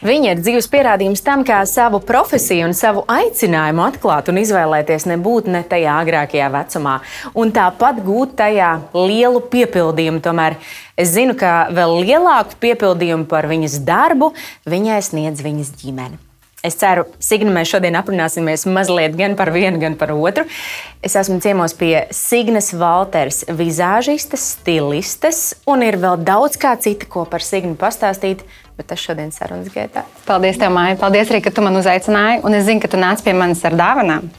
Viņa ir dzīves pierādījums tam, kā savu profesiju un savu aicinājumu atklāt un izvēlēties nebūt ne tajā agrākajā vecumā, un tāpat gūt tajā lielu piepildījumu. Tomēr es zinu, ka vēl lielāku piepildījumu par viņas darbu viņai sniedz viņas ģimene. Es ceru, Signa, mēs šodien aprunāsimies mazliet gan par vienu, gan par otru. Es esmu ciemos pie Signas Valters, vizāžistes, stilistes, un ir vēl daudz kā cita, ko par Signu pastāstīt bet tas šodien sarunas gaitā. Paldies, tev, Māja. Paldies arī, ka tu man uzaicināji. Un es zinu, ka tu nāc pie manis ar dāvanām.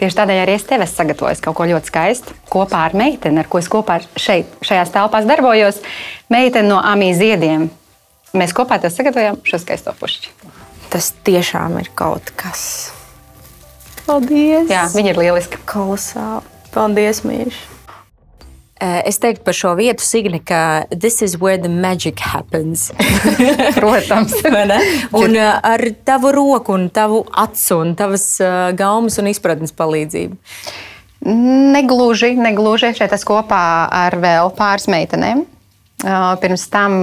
Tieši tādēļ arī es tev esmu sagatavojis kaut ko ļoti skaistu kopā ar meiteni, ar ko es kopā šeit, šajās telpās darbojos. Meitene no Amijas ziediem. Mēs kopā to sagatavojam šo skaisto pušķi. Tas tiešām ir kaut kas. Paldies! Jā, viņa ir lieliska. Kolosāli! Paldies, Mīļš! Eh, es teiktu par šo vietu, Signe, ka this is where the magic happens. Protams. un eh, ar tavu roku, un tavu acu, un tavas eh, gaumas un izpratnes palīdzību. Negluži, negluži. Šeit es kopā ar vēl pāris meitenēm. Pirms tam,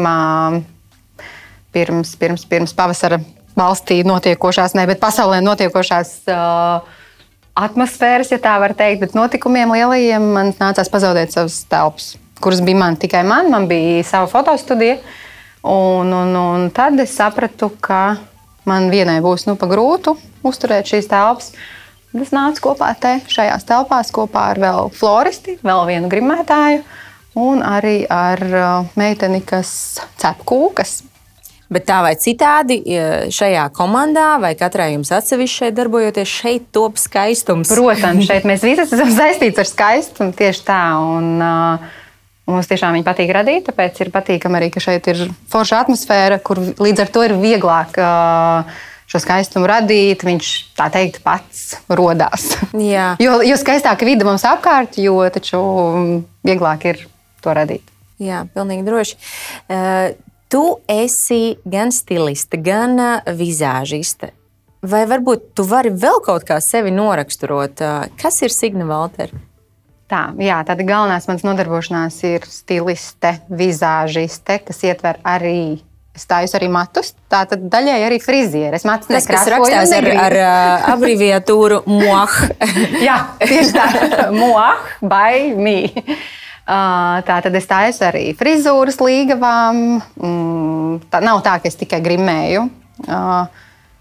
pirms, pirms, pirms pavasara valstī notiekošās, ne, bet pasaulē notiekošās uh, atmosfēras, ja tā var teikt, bet notikumiem lielajiem man nācās pazaudēt savas telpas, kuras bija man tikai man. Man bija sava fotostudija. Un, un, un tad es sapratu, ka man vienai būs nu, grūti uzturēt šīs telpas. Tad es nācu kopā te, šajās telpās kopā ar vēl floristi, vēl vienu grimētāju un arī ar uh, meiteni, kas cep kūkas. Bet tā vai citādi, šajā komandā vai katrai jums atsevišķi šeit darbojoties, šeit top skaistums. Protams, šeit mēs visi esam saistīti ar skaistumu tieši tā. Un, uh, Mums tiešām viņa patīk radīt, tāpēc ir patīkami arī, ka šeit ir forša atmosfēra, kur līdz ar to ir vieglāk uh, šo skaistumu radīt. Viņš tā teikt, pats radās. jo, jo skaistāka vide mums apkārt, jo vieglāk ir to radīt. Jā, pilnīgi droši. Uh, Tu esi gan stiliste, gan vizāžiste. Vai varbūt tu vari vēl kaut kā sevi noraksturot? Kas ir Signa Valtera? Tā, jā, tāda galvenā manas nodarbošanās ir stiliste, vizāžiste, kas ietver arī stājas arī matus. Tā tad daļai arī frizieri. Es mācos, kas rakstās ar, ar uh, abreviatūru MOH. Jā, tieši tā. MOH by me. Tā tad es taisu arī frizūras līgavām. Mm, tā nav tā, ka es tikai grimēju.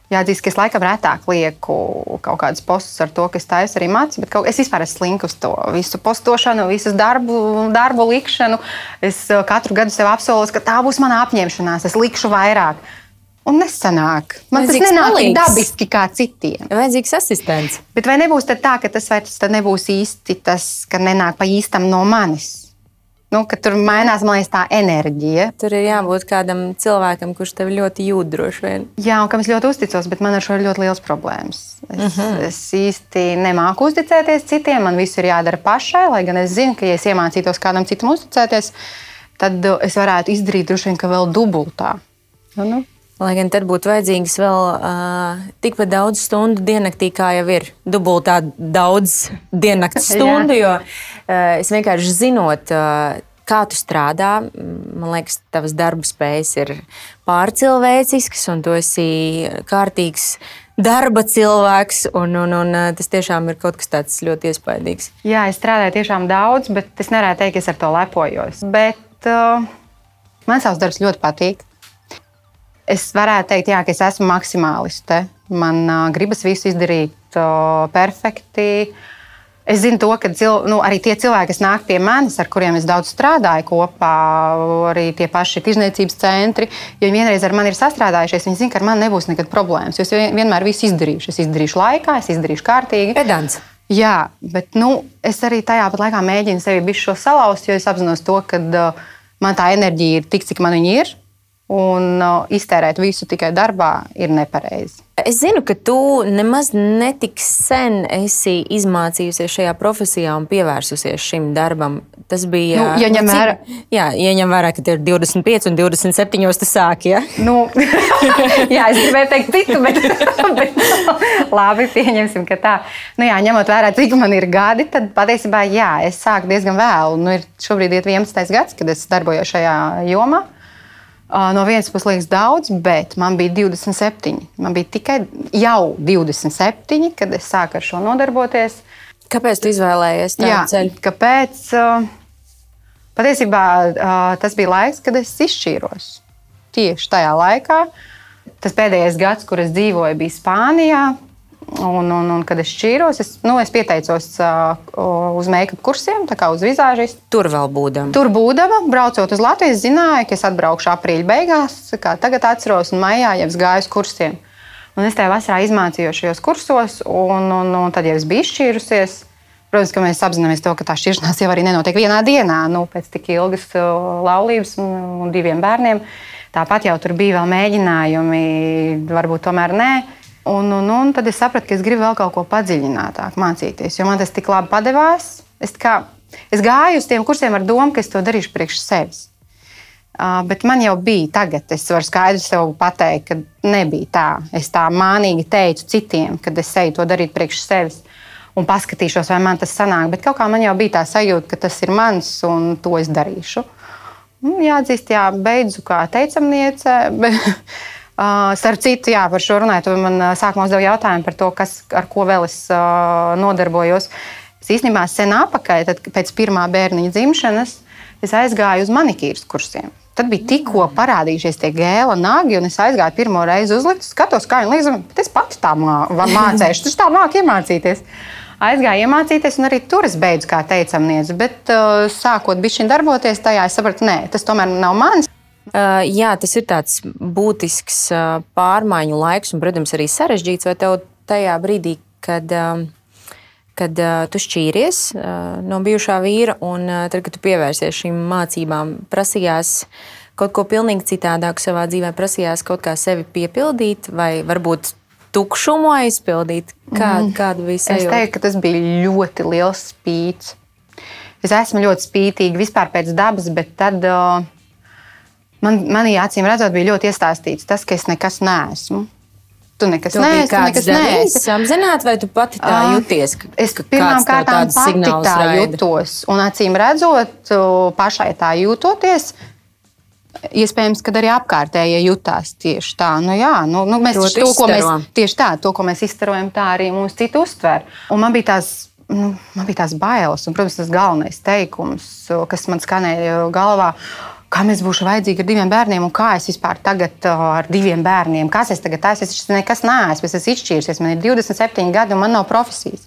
Jāatzīst, ka es laikam retāk lieku kaut kādus postus ar to, ka es taisu arī mācību, bet kaut, es vispār esmu slinks uz to visu postošanu, visu darbu, darbu likšanu. Es katru gadu sev apsolu, ka tā būs mana apņemšanās, es likšu vairāk. Un nesanāk. Man Vajadzīgs tas nenāk tik dabiski kā citiem. Vajadzīgs asistents. Bet vai nebūs tā, ka tas vairs nebūs īsti tas, ka nenāk pa īstam no manis? Nu, tur mainās liekas, tā enerģija. Tur ir jābūt kādam cilvēkam, kurš tev ļoti jūt droši vien. Jā, un kam es ļoti uzticos, bet man ar šo ir ļoti liels problēmas. Es, uh mhm. -huh. es īsti nemāku uzticēties citiem. Man viss ir jādara pašai, lai gan es zinu, ka, ja es iemācītos kādam citam uzticēties, tad es varētu izdarīt droši vien vēl dubultā. Nu, nu. Lai gan tad būtu vajadzīgs vēl uh, tikpat daudz stundu diennaktī, kā jau ir dubultā daudz diennakts stundu. jo uh, es vienkārši zinot, uh, kā tu strādā, man liekas, tavas darba spējas ir pārcilvēciskas, un tu esi kārtīgs darba cilvēks, un, un, un tas tiešām ir kaut kas tāds ļoti iespaidīgs. Jā, es strādāju tiešām daudz, bet es nevarētu teikt, ka es ar to lepojos. Bet uh, man savs darbs ļoti patīk. Es varētu teikt, jā, ka es esmu maksimāliste. Man uh, gribas visu izdarīt uh, perfekti. Es zinu, to, ka cil, nu, arī tie cilvēki, kas nāk pie manis, ar kuriem es daudz strādāju kopā, arī tie paši tirzniecības centri, ja viņi vienreiz ar mani ir sastrādājušies, viņi zina, ka ar mani nebūs nekad problēmas. Es vienmēr visu izdarīšu. Es izdarīšu laikā, es izdarīšu kārtīgi. Pedants. Jā, bet nu, es arī tajā pat laikā mēģinu sevi bišķi salauzt, jo es apzinos to, ka uh, man tā enerģija ir tik, cik man viņa ir un iztērēt visu tikai darbā ir nepareizi. Es zinu, ka tu nemaz netik sen esi izmācījusies šajā profesijā un pievērsusies šim darbam. Tas bija. Nu, ja ņem vērā, jā, ja ņem vērā, ka ir 25 un 27 tas sāk. Ja? Nu, jā, es gribēju teikt citu, bet, bet labi, pieņemsim, ka tā. Nu, jā, ņemot vērā, cik man ir gadi, tad patiesībā jā, es sāku diezgan vēlu. Nu, ir šobrīd ir 11. gads, kad es darbojos šajā jomā. No vienas puses liekas daudz, bet man bija 27. Man bija tikai jau 27, kad es sāku ar šo nodarboties. Kāpēc tu izvēlējies tādu Jā, ceļu? Kāpēc? Patiesībā tas bija laiks, kad es izšķīros. Tieši tajā laikā. Tas pēdējais gads, kur es dzīvoju, bija Spānijā. Un, un, un, kad es šķīros, es, nu, es pieteicos uh, uz make-up kursiem, tā kā uz vizāžistu. Tur vēl būdama. Tur būdama, braucot uz Latviju, es zināju, ka es atbraukšu aprīļa beigās, kā tagad atceros, un maijā jau es gāju uz kursiem. Un es tajā vasarā izmācījos šajos kursos, un, un, un tad jau es biju izšķīrusies. Protams, ka mēs apzināmies to, ka tā šķiršanās jau arī nenotiek vienā dienā, nu, pēc tik ilgas laulības un, un diviem bērniem. Tāpat jau tur bija vēl mēģinājumi, varbūt tomēr nē. Un, un, un tad es sapratu, ka es gribu vēl kaut ko padziļinātāk mācīties, jo man tas tik labi padevās. Es, kā, es gāju uz tiem kursiem ar domu, ka es to darīšu priekš sevis. Uh, bet man jau bija tagad, es varu skaidri sev pateikt, ka nebija tā. Es tā mānīgi teicu citiem, kad es eju to darīt priekš sevis un paskatīšos, vai man tas sanāk. Bet kaut kā man jau bija tā sajūta, ka tas ir mans un to es darīšu. Nu, jāatzīst, jā, beidzu kā teicamniece. Uh, starp citu, jā, par šo runājot, man uh, sākumā uzdeva jautājumu par to, kas, ar ko vēl es uh, nodarbojos. Es īstenībā sen apakaļ, tad pēc pirmā bērniņa dzimšanas, es aizgāju uz manikīras kursiem. Tad bija tikko parādījušies tie gēla nagi, un es aizgāju pirmo reizi uzlikt, skatos, kā viņi līdzi. Bet es pati tā mācīšu, tas tā māku iemācīties. Aizgāju iemācīties, un arī tur es beidzu kā teicamniece. Bet uh, sākot bišķiņ darboties tajā, es sapratu, nē, tas tomēr nav mans. Jā, tas ir tāds būtisks pārmaiņu laiks, un, protams, arī sarežģīts. Vai tev tajā brīdī, kad, kad tu šķīries no bijušā vīra, un tad, kad tu pievērsies šīm mācībām, prasījās kaut ko pilnīgi citādāk savā dzīvē, prasījās kaut kā sevi piepildīt, vai varbūt tukšumu aizpildīt? Kā, mm. Kāda bija sajūta? Es teiktu, ka tas bija ļoti liels spīts. Es esmu ļoti spītīga vispār pēc dabas, bet tad. Uh, Man, manī acīm redzot, bija ļoti iestāstīts tas, ka es nekas neesmu. Tu nekas neesi. Tu nekas neesi. Apzināti, vai tu pati tā jūties? Es pirmām kārtām pati tā raida. jutos. Un acīm redzot, pašai tā jūtoties, Iespējams, ka arī apkārtējie jutās tieši tā. Nu, jā, nu, nu, mēs to, ko mēs, tieši tā, to, ko mēs izstarojam, tā arī mūsu citu uztver. Un man bija tās, nu, man bija tās bailes, un, protams, tas galvenais teikums, kas man skanēja galvā kam es būšu vajadzīga ar diviem bērniem, un kā es vispār tagad ar diviem bērniem, kas es tagad esmu. Es nekas neesmu, es esmu izšķīries, man ir 27 gadi un man nav profesijas.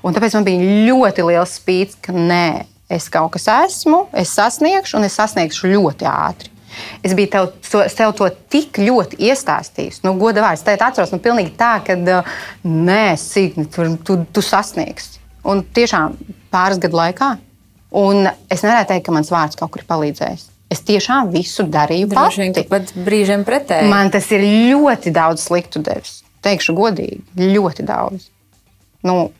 Un tāpēc man bija ļoti liels spīts, ka nē, es kaut kas esmu, es sasniegšu, un es sasniegšu ļoti ātri. Es biju tev to, tev to tik ļoti iestāstījis. Nu, goda vārds, tā atceros, nu, pilnīgi tā, ka nē, Signi, tu, tu, tu sasniegsi. Un tiešām pāris gadu laikā. Un es nevarētu teikt, ka mans vārds kaut kur ir palīdzējis. Es tiešām visu darīju Droši vien, pat brīžiem pretēji. Man tas ir ļoti daudz sliktu devis. Teikšu godīgi, ļoti daudz. Nu,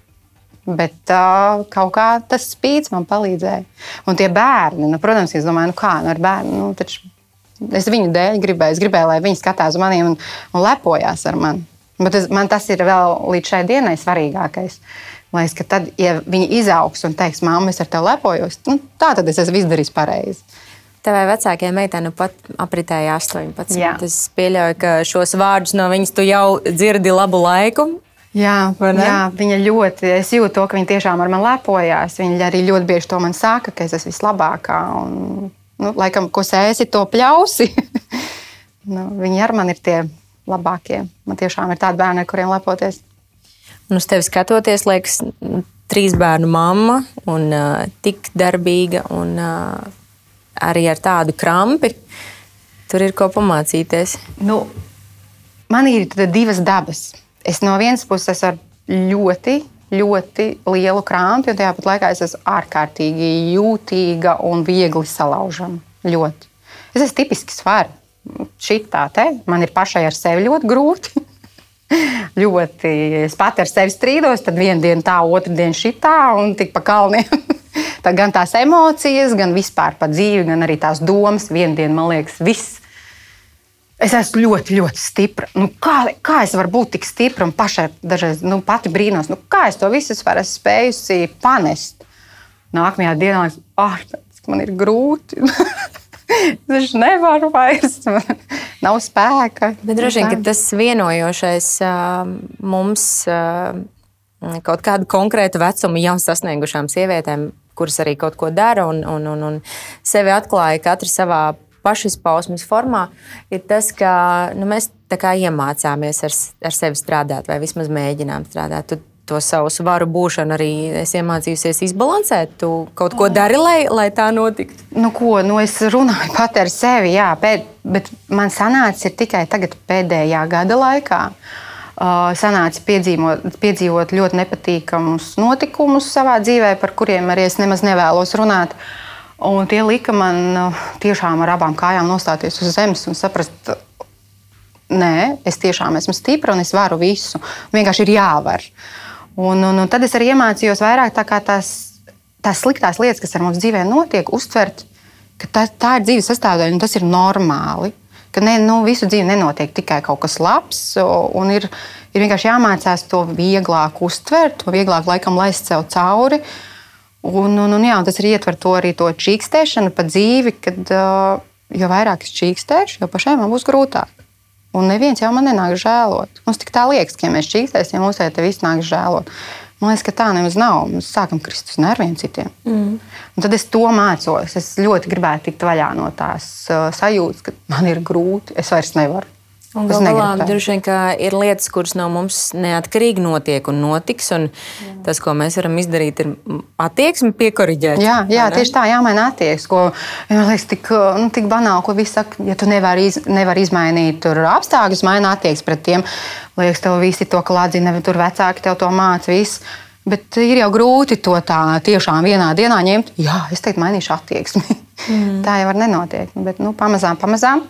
Bet uh, kaut kā tas spīdis man palīdzēja. Un tie bērni, nu, protams, es domāju, nu kā nu, ar bērnu. Nu, taču es viņu dēļ gribēju, es gribēju, lai viņi skatās uz maniem un, un lepojās ar mani. Bet es, man tas ir vēl līdz šai dienai svarīgākais. Lai es, tad, ja viņi izaugs un teiks, māmiņa, es ar tevi lepojos, nu, tā tad es esmu izdarījis pareizi. Tavai vecākajai meitai nu pat apritēja 18. Jā. Es pieļauju, ka šos vārdus no viņas tu jau dzirdi labu laiku. Jā, jā, viņa ļoti, es jūtu to, ka viņa tiešām ar mani lepojās. Viņa arī ļoti bieži to man saka, ka es esmu vislabākā. Un, nu, laikam, ko sēsi, to pļausi. nu, viņi ar mani ir tie labākie. Man tiešām ir tādi bērni, ar kuriem lepoties. Un uz tevi skatoties, liekas, trīs bērnu mamma un uh, tik darbīga un uh, arī ar tādu krampi, tur ir ko pamācīties. Nu, man ir divas dabas. Es no vienas puses esmu ļoti, ļoti lielu krampi, un tāpat laikā es esmu ārkārtīgi jūtīga un viegli salaužama. Ļoti. Es esmu tipiski svara. Šitā te man ir pašai ar sevi ļoti grūti. ļoti. Es pati ar sevi strīdos, tad vienu dienu tā, otru dienu šitā, un tik pa kalniem. Tā gan tās emocijas, gan vispār par dzīvi, gan arī tās domas. Vienu dienu man liekas, viss. Es esmu ļoti, ļoti stipra. Nu, kā, kā es varu būt tik stipra un pašai dažreiz nu, pati brīnos, nu, kā es to visu esmu spējusi panest. Nākamajā dienā es ah, man ir grūti. es nevaru vairs, nav spēka. Bet droši vien, tas vienojošais mums kaut kādu konkrētu vecumu jau sasniegušām sievietēm, kuras arī kaut ko dara un, un, un, un sevi atklāja katra savā pašizpausmes formā, ir tas, ka nu, mēs iemācāmies ar, ar sevi strādāt, vai vismaz mēģinām strādāt. Tu to savu svaru būšanu arī esi iemācījusies izbalansēt. Tu kaut ko dari, lai, lai tā notiktu. Nu, ko, nu, es runāju pat ar sevi, jā, pēd, bet man sanāca tikai tagad, pēdējā gada laikā. Uh, sanāca piedzīvot, piedzīvot ļoti nepatīkamus notikumus savā dzīvē, par kuriem arī es nemaz nevēlos runāt. Un tie lika man uh, tiešām ar abām kājām nostāties uz zemes un saprast, nē, es tiešām esmu stipra un es varu visu. Vienkārši ir jāvar. Un, un, un tad es arī iemācījos vairāk tā tās, tās sliktās lietas, kas ar mums dzīvē notiek, uztvert, ka tā, tā ir dzīves sastāvdaļa un tas ir normāli. Ka ne, nu, visu dzīvi nenotiek tikai kaut kas labs, un ir, ir vienkārši jāmācās to vieglāk uztvert, to vieglāk laikam laist sev cauri. Un, un, un, jā, un tas arī ietver to arī to čīkstēšanu pa dzīvi, kad jo vairāk es čīkstēšu, jo pašai man būs grūtāk. Un neviens jau man nenāk žēlot. Mums tik tā liekas, ka ja mēs čīkstēsim, mums jau te viss nāk žēlot. Man liekas, ka tā nemaz nav. Mēs sākam krist uz nerviem citiem. Mm. Un tad es to mācos. Es ļoti gribētu tikt vaļā no tās uh, sajūtas, ka man ir grūti, es vairs nevaru. Un galā droši vien, ir lietas, kuras no mums neatkarīgi notiek un notiks. Un jā. tas, ko mēs varam izdarīt, ir attieksme piekoriģēt. Jā, jā tieši tā, jāmaina attieksme. Ko, man liekas, tik, nu, tik banāli, ko visi saka, ja tu nevari, iz, nevari izmainīt apstākļus, maina attieksmi pret tiem. Liekas, tev visi to klādzina, tur vecāki tev to māca. Viss. Bet ir jau grūti to tā tiešām vienā dienā ņemt. Jā, es teiktu, mainīšu attieksmi. Mm. tā jau var nenotiek. Bet nu, pamazām, pamazām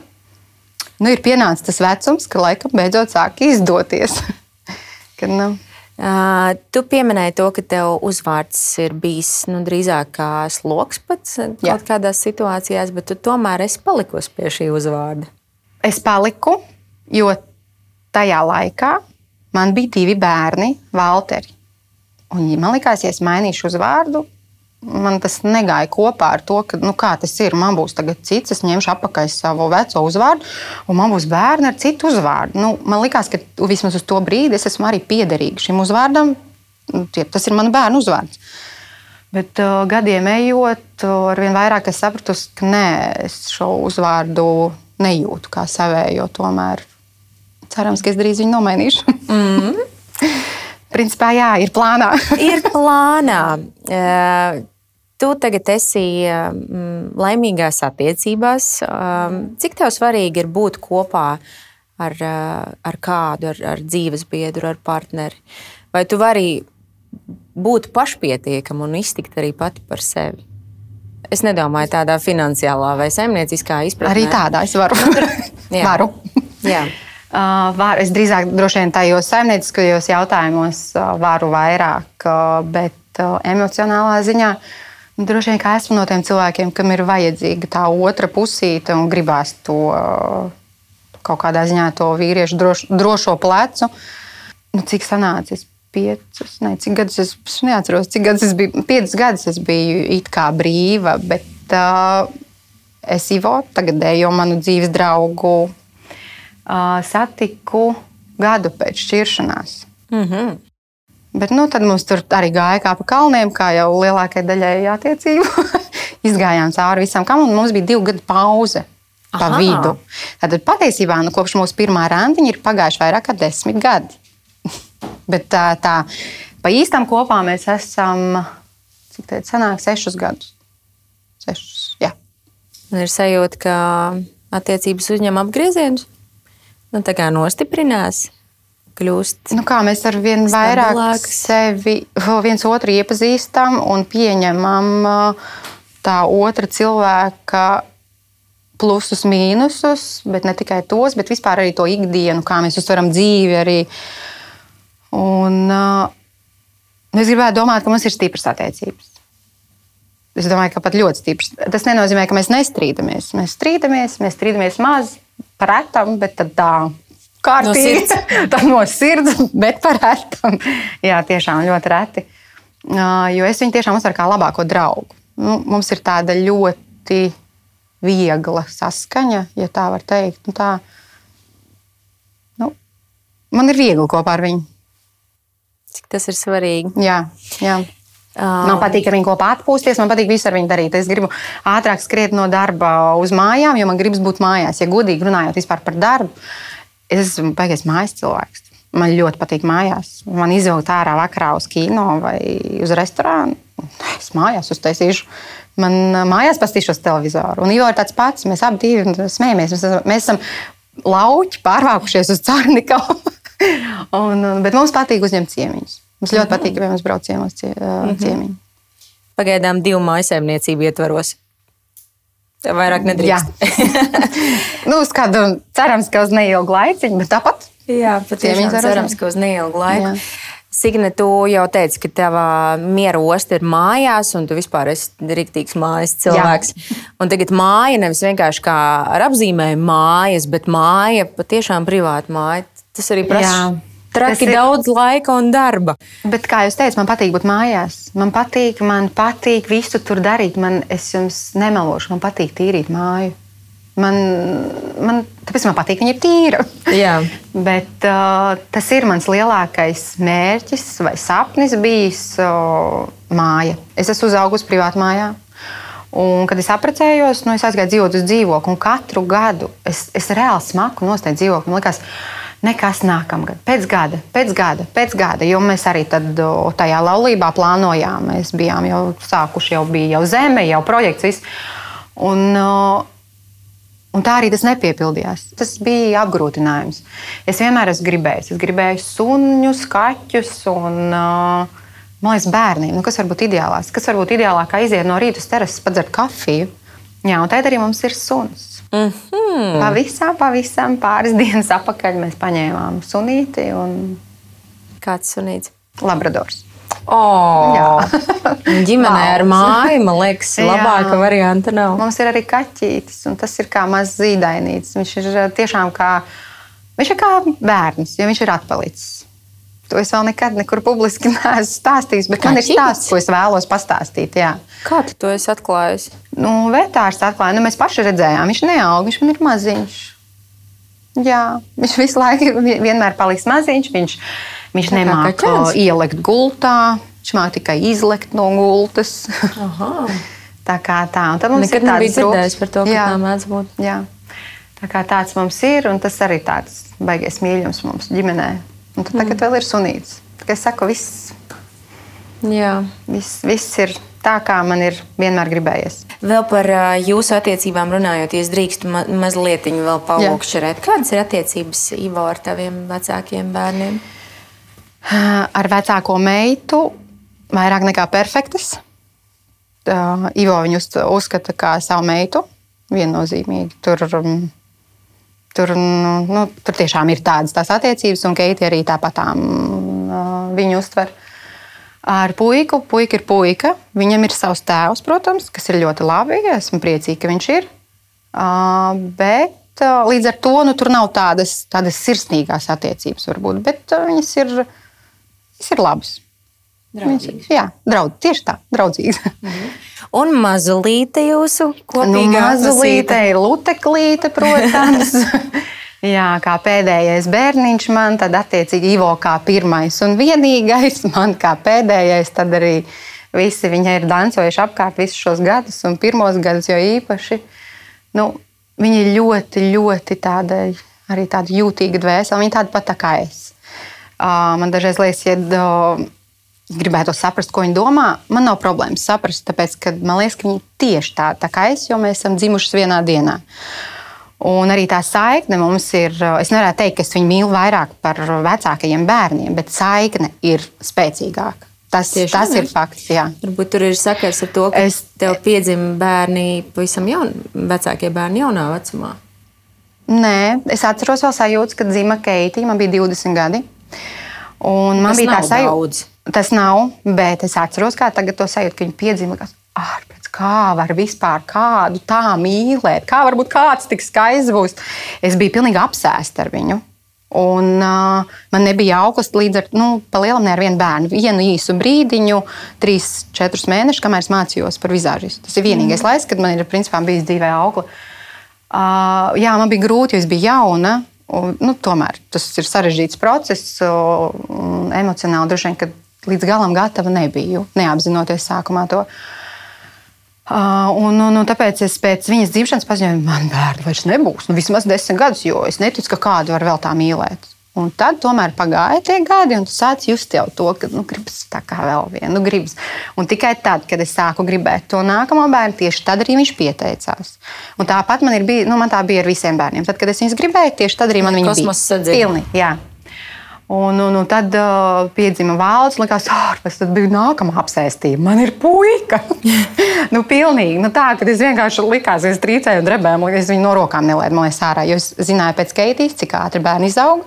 nu, ir pienācis tas vecums, ka laikam beidzot sāk izdoties. Kad, nu, Uh, tu pieminēji to, ka tev uzvārds ir bijis nu, drīzāk kā sloks pats kaut Jā. kādās situācijās, bet tu tomēr esi palikusi pie šī uzvārda. Es paliku, jo tajā laikā man bija divi bērni, Valteri. Un man liekas, ja es mainīšu uzvārdu, man tas negāja kopā ar to, ka, nu, kā tas ir. Man būs tagad cits, es ņemšu apakaļ savu veco uzvārdu, un man būs bērni ar citu uzvārdu. Nu, man liekas, ka vismaz uz to brīdi es esmu arī piederīga šim uzvārdam. Nu, tas ir mans bērnu uzvārds. Bet uh, gadiem ejot, uh, ar vien vairāk es sapratu, ka nē, es šo uzvārdu nejūtu kā savējo. Tomēr cerams, ka es drīz viņu nomainīšu. Mm -hmm. Principā, jā, ir plānā. ir plānā. Uh, tu tagad esi um, laimīgās attiecībās. Um, cik tev svarīgi ir būt kopā ar, ar kādu, ar, ar dzīves biedru, ar partneri? Vai tu vari būt pašpietiekama un iztikt arī pati par sevi? Es nedomāju tādā finansiālā vai saimnieciskā izpratnē. Arī tādā es varu. varu. Jā. Uh, var, es drīzāk droši vien tajos saimnieciskajos jautājumos varu vairāk, bet emocionālā ziņā nu, droši vien esmu no tiem cilvēkiem, kam ir vajadzīga tā otra pusīte un gribās to kaut kādā ziņā to vīriešu droš, drošo plecu. Nu, cik sanācis? Piecus, ne, cik gadus es, es neatceros, cik gadus es biju. Piecus gadus es biju it kā brīva, bet uh, es Ivo, tagadējo manu dzīves draugu, satiku gadu pēc šķiršanās. Mm -hmm. Bet nu, tad mums tur arī gāja kā pa kalniem, kā jau lielākajai daļai attiecību. Izgājām cauri visam kam, un mums bija divu gadu pauze pa Aha. vidu. Tad patiesībā nu, kopš mūsu pirmā randiņa ir pagājuši vairāk kā desmit gadi. Bet tā, tā pa īstam kopā mēs esam, cik tādu sanāk, sešus gadus. Sešus, jā. Man ir sajūta, ka attiecības uzņem apgriezienus nu, nostiprinās. Kļūst nu kā, mēs ar vien vairāk stabilāks. sevi, viens otru iepazīstam un pieņemam tā otra cilvēka plusus, mīnusus, bet ne tikai tos, bet vispār arī to ikdienu, kā mēs uztveram dzīvi. Arī. Un, es gribētu domāt, ka mums ir stipras attiecības. Es domāju, ka pat ļoti stiprs. Tas nenozīmē, ka mēs nestrīdamies. Mēs strīdamies, mēs strīdamies maz, retam, bet tā kārtīgi. No tā no sirds, bet par retam. Jā, tiešām ļoti reti. Jo es viņu tiešām uztveru kā labāko draugu. Nu, mums ir tāda ļoti viegla saskaņa, ja tā var teikt. Nu, tā, nu, man ir viegli kopā ar viņu. Cik tas ir svarīgi? Jā, jā. Man patīk ar viņu kopā atpūsties, man patīk visu ar viņu darīt. Es gribu ātrāk skriet no darba uz mājām, jo man gribas būt mājās. Ja godīgi runājot par darbu, es esmu beigas mājas cilvēks. Man ļoti patīk mājās. Man izvilkt ārā vakarā uz kino vai uz restorānu. Es mājās uztaisīšu. Man mājās pastīšos televizoru. Un Ivo ir tāds pats. Mēs abi smējamies. Mēs, esam, mēs esam lauķi pārvākušies uz Cārnikavu. bet mums patīk uzņemt ciemiņus. Mums ļoti patīk, ka mums brauc ciemos cie, uh, ciemiņi. Pagaidām divu mājsaimniecību ietvaros. Vairāk nedrīkst. nu, uz kādu cerams, ka uz neilgu laiciņu, bet tāpat. Jā, patiešām cerams, ka uz neilgu laiku. Jā. Signe, tu jau teici, ka tava miera osta ir mājās, un tu vispār esi rīktīgs mājas cilvēks. Jā. Un tagad māja nevis vienkārši kā ar apzīmējumu mājas, bet māja patiešām privāta māja. Tas arī prasa. Traki ir... daudz laika un darba. Bet, kā jūs teicāt, man patīk būt mājās. Man patīk, man patīk visu tur darīt. Man, es jums nemelošu, man patīk tīrīt māju. Man, man, tāpēc man patīk, ka viņa ir tīra. Jā. Bet uh, tas ir mans lielākais mērķis vai sapnis bijis uh, māja. Es esmu uzaugusi privātā mājā. Un, kad es apprecējos, nu, es aizgāju dzīvot uz dzīvokli. Katru gadu es, es reāli smaku nosteidzu dzīvokli. Man liekas, nekas nākamgad, pēc gada, pēc gada, pēc gada. Jo mēs arī tajā laulībā plānojām. Mēs bijām jau sākuši, jau bija jau zeme, jau projekts. Viss. Un, un tā arī tas nepiepildījās. Tas bija apgrūtinājums. Es vienmēr esmu gribējis. Es gribēju suņus, kaķus un man liekas, bērniem. Nu, kas var būt ideālāks? Kas var būt ideālāk, kā iziet no rīta uz terases, padzert kafiju? Jā, un tad arī mums ir suns. Mm -hmm. Pavisam, pavisam pāris dienas atpakaļ mēs paņēmām sunīti. Un... Kāds sunīts? Labradors. Oh, ģimenē ar māju, man liekas, labāka Jā. varianta nav. Mums ir arī kaķītis, un tas ir kā mazs zīdainītis. Viņš ir eh, tiešām kā, viņš ir kā bērns, jo viņš ir atpalicis. To es vēl nekad nekur publiski neesmu stāstījis, bet Kā man ir stāsts, ko es vēlos pastāstīt. Jā. Kā tu to esi atklājis? Nu, vetārs atklāja, nu, mēs paši redzējām, viņš neaug, viņš man ir maziņš. Jā, viņš visu laiku vienmēr paliks maziņš. Viņš, viņš nemāķi ielikt gultā, viņš māca tikai izlekt no gultas. tā kā tā. Un tad mums Nekad ir tāds dzirdējis par to, ka jā, tā mēdz būt. Jā. Tā kā tāds mums ir, un tas arī tāds baigies mīļums mums ģimenei. Un tad tagad mm. vēl ir sunīts. Tad es saku, viss, Jā. viss, viss ir tā, kā man ir vienmēr gribējies. Vēl par jūsu attiecībām runājot, ja drīkstu ma mazliet vēl paukšķerēt. Kādas ir attiecības Ivo ar taviem vecākiem bērniem? Ar vecāko meitu vairāk nekā perfektas. Ivo viņu uzskata par savu meitu. Viennozīmīgi. Tur um, Tur, nu, nu, tur tiešām ir tādas tās attiecības, un Keiti arī tāpatām viņu uztver. Ar puiku, puika ir puika. Viņam ir savs tēvs, protams, kas ir ļoti labi. Esmu priecīga, ka viņš ir. Bet līdz ar to nu, tur nav tādas, tādas sirsnīgās attiecības, varbūt, bet viņas ir, viņas ir labas. Draudzīgas. Jā, draudz, tieši tā, draudzīgas. Mhm. Un mazulīte jūsu kopīgā nu, mazulīte ir luteklīte, protams. Jā, kā pēdējais bērniņš man, tad attiecīgi Ivo kā pirmais un vienīgais, man kā pēdējais, tad arī visi viņai ir dancojuši apkārt visus šos gadus, un pirmos gadus jau īpaši. Nu, viņa ir ļoti, ļoti tāda, arī tāda jūtīga dvēsele, viņa tāda pat tā kā es. Man dažreiz liekas, ja gribētu saprast, ko viņi domā, man nav problēmas saprast, tāpēc, ka man liekas, ka viņi tieši tā, tā kā es, jo mēs esam dzimuši vienā dienā. Un arī tā saikne mums ir, es nevaru teikt, ka es viņu mīlu vairāk par vecākajiem bērniem, bet saikne ir spēcīgāka. Tas, Tieši tas ir fakts. Jā. Varbūt tur ir sakars ar to, ka es, tev piedzima bērni pavisam jauni, vecākie bērni jaunā vecumā. Nē, es atceros vēl sajūtu, kad dzima Keitija, man bija 20 gadi. Un man Tas bija tā sajūta. Tas nav, bet es atceros, kā tagad to sajūtu, ka viņi piedzima. Ārpēc, kā var vispār kādu tā mīlēt? Kā var būt kāds tik skaists būs? Es biju pilnīgi apsēsta ar viņu. Un, uh, man nebija augsts līdz ar nu, pa lielam ne ar vienu bērnu. Vienu īsu brīdiņu, trīs, četrus mēnešus, kamēr es mācījos par vizāžistu. Tas ir vienīgais mm. laiks, kad man ir principā, bijis dzīvē augla. Uh, jā, man bija grūti, jo es biju jauna. Un, nu, tomēr tas ir sarežģīts process, un emocionāli droši vien, līdz galam gatava nebiju, neapzinoties sākumā to. Uh, un, un, un tāpēc es pēc viņas dzimšanas paziņoju, man bērni vairs nebūs. Nu, vismaz desmit gadus, jo es neticu, ka kādu var vēl tā mīlēt. Un tad tomēr pagāja tie gadi, un tu sāc just jau to, ka nu, gribas tā kā vēl vienu. Nu, gribas. un tikai tad, kad es sāku gribēt to nākamo bērnu, tieši tad arī viņš pieteicās. Un tāpat man, bija, nu, man tā bija ar visiem bērniem. Tad, kad es viņus gribēju, tieši tad arī man viņi bija pilni. Jā. Un, un, un tad uh, piedzima valsts, likās, ārpus, tad bija nākamā apsēstība. Man ir puika. nu, pilnīgi. Nu, tā, kad es vienkārši likās, ka es trīcēju un drebēju, es viņu no rokām nelēdu man ārā. Jo es zināju pēc Keitijas, cik ātri bērni izaug.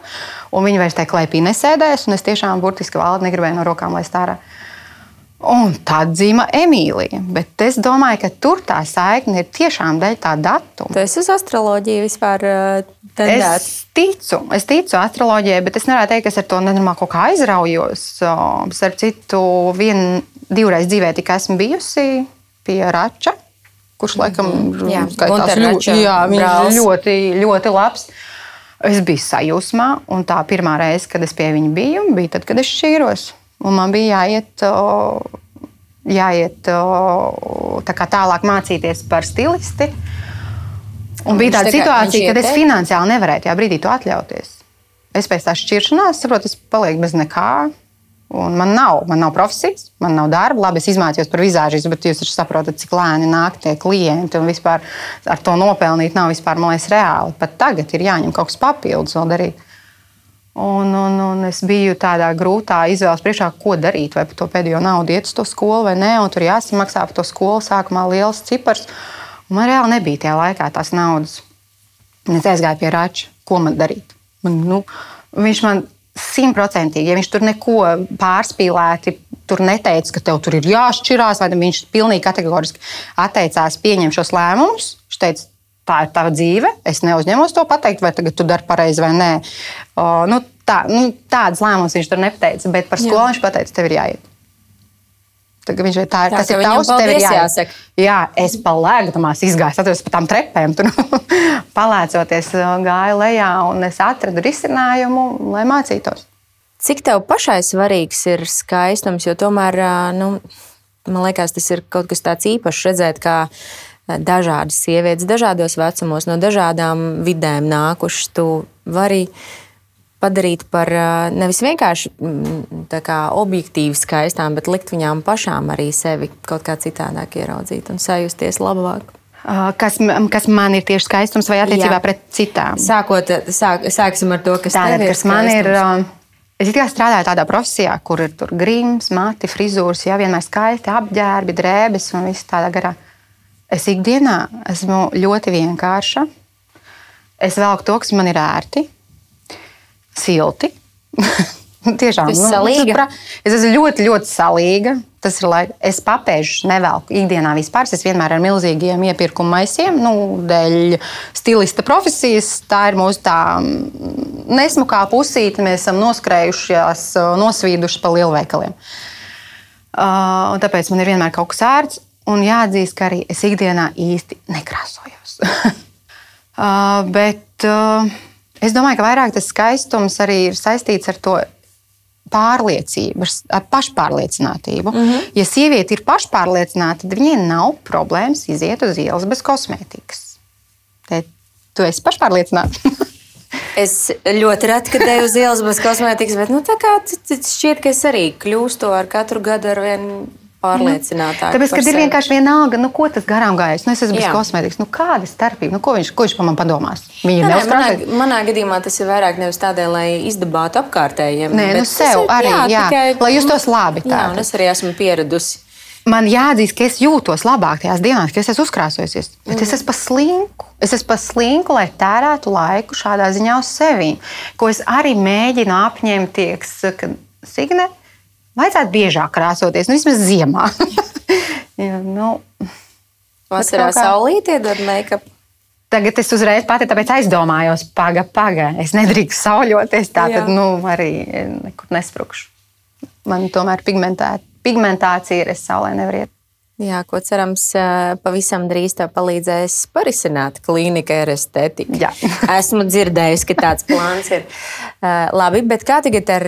Un viņi vairs tajā klēpī nesēdēs. Es tiešām burtiski valdi negribēju no rokām laist ārā. Un tad dzīva Emīlija. Bet es domāju, ka tur tā saikne ir tiešām dēļ tā datuma. Tas uz astroloģiju vispār tendēts. Es ticu, es ticu astroloģijai, bet es nevaru teikt, ka es ar to nenormāli kaut kā aizraujos. Starp citu, vien, divreiz dzīvē tikai esmu bijusi pie Rača. Kurš laikam jā, ļoti, jā, ļoti, ļoti labs. Es biju sajūsmā, un tā pirmā reize, kad es pie viņa biju, bija tad, kad es šķīros. Un man bija jāiet, jāiet tā tālāk mācīties par stilisti. Un bija tāda situācija, kad es finansiāli nevarēju tajā brīdī to atļauties. Es pēc tā šķiršanās saprotu, es palieku bez nekā. Un man nav, man nav profesijas, man nav darba. Labi, es izmācījos par vizāžu, bet jūs taču saprotat, cik lēni nāk tie klienti. Un vispār ar to nopelnīt nav vispār, man liekas, reāli. Pat tagad ir jāņem kaut kas papildus vēl darīt. Un, un, un es biju tādā grūtā izvēles priekšā, ko darīt. Vai par to pēdējo naudu iet uz to skolu vai nē, un tur jāsamaksā par to skolu sākumā liels cipars. Un man reāli nebija tajā laikā tās naudas. Es aizgāju pie Rāča, ko man darīt. Man, nu, viņš man simtprocentīgi, ja viņš tur neko pārspīlēti tur neteica, ka tev tur ir jāšķirās, vai viņš pilnīgi kategoriski atteicās pieņemt šos lēmumus. Viņš teica, tā ir tava dzīve. Es neuzņemos to pateikt, vai tu dari pareizi vai nē. O, nu, tā, nu, tādas lēmumus viņš tur nepateica, bet par skolu Jā. viņš pateica, tev ir jāiet. Tagad viņš ir tā, tā tas ir tavs, tev ir jāsaka. Jā, es palēgdamās izgāju, atceros pa tām trepēm, tur palēcoties gāju lejā un es atradu risinājumu, lai mācītos. Cik tev pašai svarīgs ir skaistums, jo tomēr, nu, man liekas, tas ir kaut kas tāds īpašs redzēt, kā dažādas sievietes, dažādos vecumos, no dažādām vidēm nākušas. Tu vari padarīt par nevis vienkārši mm, kā, objektīvi skaistām, bet likt viņām pašām arī sevi kaut kā citādāk ieraudzīt un sajusties labāk. Kas, kas man ir tieši skaistums vai attiecībā Jā. pret citām? Sākot, sāk, sāksim ar to, kas Tātad, ir. Kas man ir Es tikai strādāju tādā profesijā, kur ir grims, mati, frizūras, jau vienmēr skaisti apģērbi, drēbes un viss tādā garā. Es ikdienā esmu ļoti vienkārša. Es velku to, kas man ir ērti, silti. Tiešām nu, salīga. es esmu ļoti, ļoti salīga. Tas ir laika. Es papēžu nevelku ikdienā vispār. Es vienmēr ar milzīgiem iepirkuma maisiem, nu, dēļ stilista profesijas. Tā ir mūsu tā mm, nesmukā pusīte. Mēs esam noskrējušies, nosvīduši pa lielveikaliem. Uh, tāpēc man ir vienmēr kaut kas ērts. Un jāatzīst, ka arī es ikdienā īsti nekrāsojos. uh, bet uh, es domāju, ka vairāk tas skaistums arī ir saistīts ar to pārliecību, ar pašpārliecinātību. Mm -hmm. Ja sieviete ir pašpārliecināta, tad viņai nav problēmas iziet uz ielas bez kosmētikas. Te, tu esi pašpārliecināta. Es ļoti reti, eju uz ielas bez kosmētikas, bet nu, tā kā šķiet, ka es arī kļūstu ar katru gadu ar vien pārliecinātāk. Tāpēc, kad ir vienkārši vienalga, nu, ko tas garām gājis. Nu, es esmu bez kosmētikas. Nu, kāda starpība? Nu, ko, viņš, ko viņš par mani padomās? Viņa nē, nē, manā, manā gadījumā tas ir vairāk nevis tādēļ, lai izdabātu apkārtējiem. Nē, nu, sev ir, arī, jā, jā, tikai, lai justos labi. Tā, jā, un es arī esmu pieradusi. Man jāatzīst, ka es jūtos labāk tajās dienās, kad es esmu uzkrāsojusies. Bet mm. es esmu paslinku. Es esmu paslinku, lai tērētu laiku šādā ziņā uz sevi. Ko es arī mēģinu apņemties, ka Signe, vajadzētu biežāk krāsoties, nu, vismaz ziemā. ja, nu, Vasarā kā... saulītē dod make-up. Tagad es uzreiz pati aizdomājos, paga, paga. Es nedrīkstu sauļoties. Tā tad nu, arī nekur nesprūkšu. Man tomēr pigmentācija ir, es saulē nevaru iet. Jā, ko cerams, pavisam drīz tev palīdzēs parisināt klīnika ar estētiku. Esmu dzirdējusi, ka tāds plāns ir. Labi, bet kā tagad ar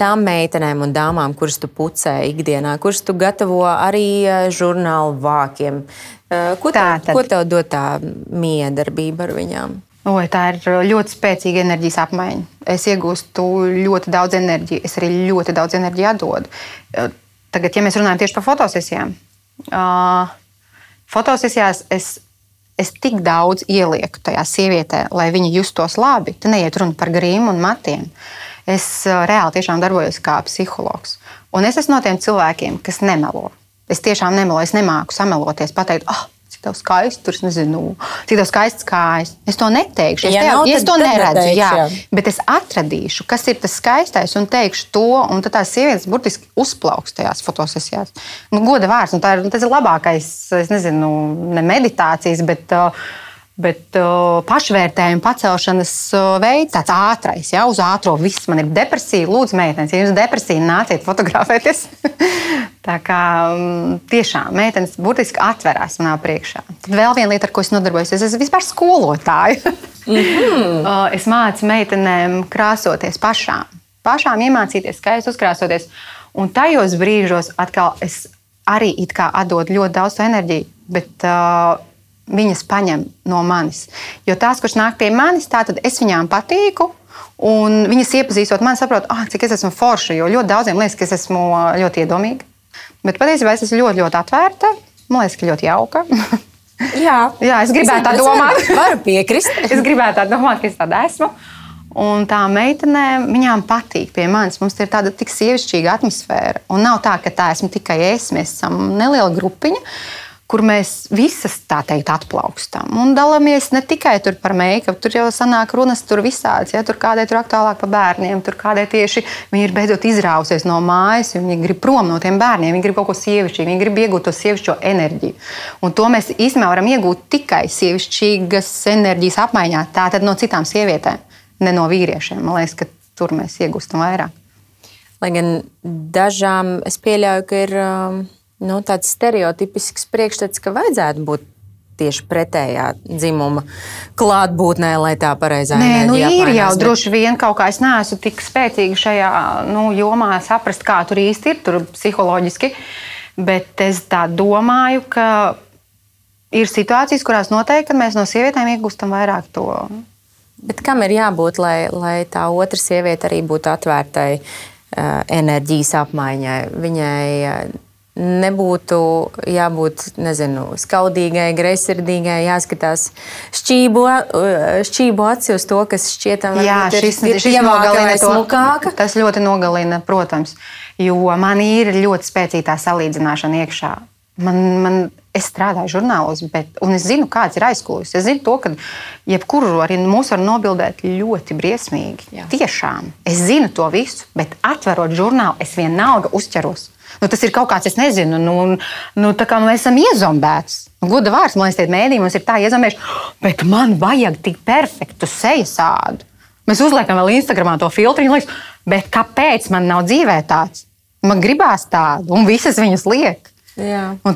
tām meitenēm un dāmām, kuras tu pucē ikdienā, kuras tu gatavo arī žurnālu vākiem? Ko tev, ko tev dod tā miedarbība ar viņām? Oi, tā ir ļoti spēcīga enerģijas apmaiņa. Es iegūstu ļoti daudz enerģijas, es arī ļoti daudz enerģijas atdodu. Tagad, ja mēs runājam tieši par fotosesijām, uh, fotosesijās es, es tik daudz ielieku tajā sievietē, lai viņa justos labi. Te neiet runa par grīmu un matiem. Es uh, reāli tiešām darbojos kā psihologs. Un es esmu no tiem cilvēkiem, kas nemelo. Es tiešām nemeloju, es nemāku sameloties, pateikt, ah, oh, cik tev skaisti, tur nezinu, cik tev skaists kājas. Es to neteikšu. Es, ja tev, nav, ja es to neredzu, neteikšu, jā, jā. bet es atradīšu, kas ir tas skaistais un teikšu to, un tad tās sievietes burtiski uzplauks tajās fotosesijās. Nu, goda vārds, un ir, tas ir labākais, es nezinu, ne meditācijas, bet. Uh, Bet uh, pašvērtējuma pacelšanas uh, veids, tāds ātrais, jau uz ātrā viss man ir depresija. Lūdzu, meitenes, ja jums ir depresija, nāciet fotografēties. Tā kā um, tiešām meitenes burtiski atverās manā priekšā. Tad vēl viena lieta, ar ko es nodarbojos, es esmu vispār skolotāja. mm -hmm. uh, es mācu meitenēm krāsoties pašām. Pašām iemācīties, skaisti uzkrāsoties. Un tajos brīžos atkal es arī atdodu ļoti daudz enerģiju. Bet, uh, viņas paņem no manis. Jo tās, kurš nāk pie manis, tad es viņām patīku. Un viņas iepazīstot mani, saprot, ah, cik es esmu forša. Jo ļoti daudziem liekas, ka es esmu ļoti iedomīga. Bet patiesībā es esmu ļoti, ļoti atvērta. Man liekas, ka ļoti jauka. Jā, Jā es gribētu tā domāt. Varu piekrist. es gribētu tā domāt, ka es tāda esmu. Un tā meitene, viņām patīk pie manis. Mums ir tāda tik sievišķīga atmosfēra. Un nav tā, ka tā esmu tikai es. Mēs esam neliela grupiņa kur mēs visas tā teikt atplaukstam. Un dalāmies ne tikai par make-up, tur jau sanāk runas tur visāds. Ja? Tur kādai tur aktuālāk par bērniem, tur kādai tieši viņi ir beidzot izrausies no mājas, viņi grib prom no tiem bērniem, viņi grib kaut ko sievišķīgu, viņi grib iegūt to sievišķo enerģiju. Un to mēs īstenībā varam iegūt tikai sievišķīgas enerģijas apmaiņā, tātad no citām sievietēm, ne no vīriešiem. Man liekas, ka tur mēs iegūstam vairāk. Lai gan dažām es pieļauju, ka ir. Um nu, tāds stereotipisks priekšstats, ka vajadzētu būt tieši pretējā dzimuma klātbūtnē, lai tā pareizā Nē, nu, ir jau droši vien kaut kā. Es neesmu tik spēcīga šajā nu, jomā, saprast, kā tur īsti ir, tur psiholoģiski. Bet es tā domāju, ka ir situācijas, kurās noteikti mēs no sievietēm iegūstam vairāk to. Bet kam ir jābūt, lai, lai tā otra sieviete arī būtu atvērtai uh, enerģijas apmaiņai? Viņai uh, nebūtu jābūt nezinu, skaudīgai, greizsirdīgai, jāskatās šķību, šķību aci uz to, kas šķietam Jā, šis, ir, šis nogalina to smukāka. Tas ļoti nogalina, protams, jo man ir ļoti spēcīga salīdzināšana iekšā. Man, man, es strādāju žurnālos, bet es zinu, kāds ir aizkulis. Es zinu, to, ka jebkuru arī mūs var nobildēt ļoti briesmīgi. Jā. Tiešām es zinu to visu, bet atverot žurnālu, es vienalga uzķeros. Nu, tas ir kaut kāds, es nezinu, nu, nu, tā kā mēs esam iezombēti. Goda vārds, man liekas, mēdī mums ir tā iezombējuši, bet man vajag tik perfektu sejas sādu. Mēs uzliekam vēl Instagramā to filtru, liekas, bet kāpēc man nav dzīvē tāds? Man gribās tādu, un visas viņas liek.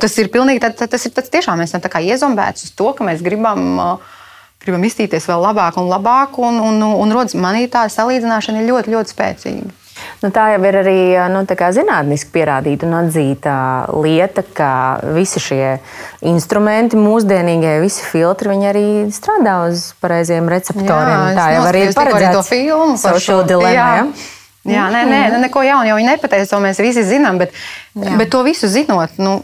Tas ir pilnīgi tā, tā, tas ir tas tiešām mēs esam iezombēti uz to, ka mēs gribam. Uh, gribam iztīties vēl labāk un labāk, un, un, un, un rodas manī tā salīdzināšana ir ļoti, ļoti spēcīga. Nu, tā jau ir arī nu, zinātniski pierādīta un atzīta lieta, ka visi šie instrumenti, mūsdienīgie, visi filtri, viņi arī strādā uz pareiziem receptoriem. Jā, tā jau arī ir paredzēta to filmu par šo dilemmu. Jā. Ja? Jā, nē, nē, nu, neko jaunu jau viņi nepateica, to mēs visi zinām, bet, jā. bet to visu zinot, nu,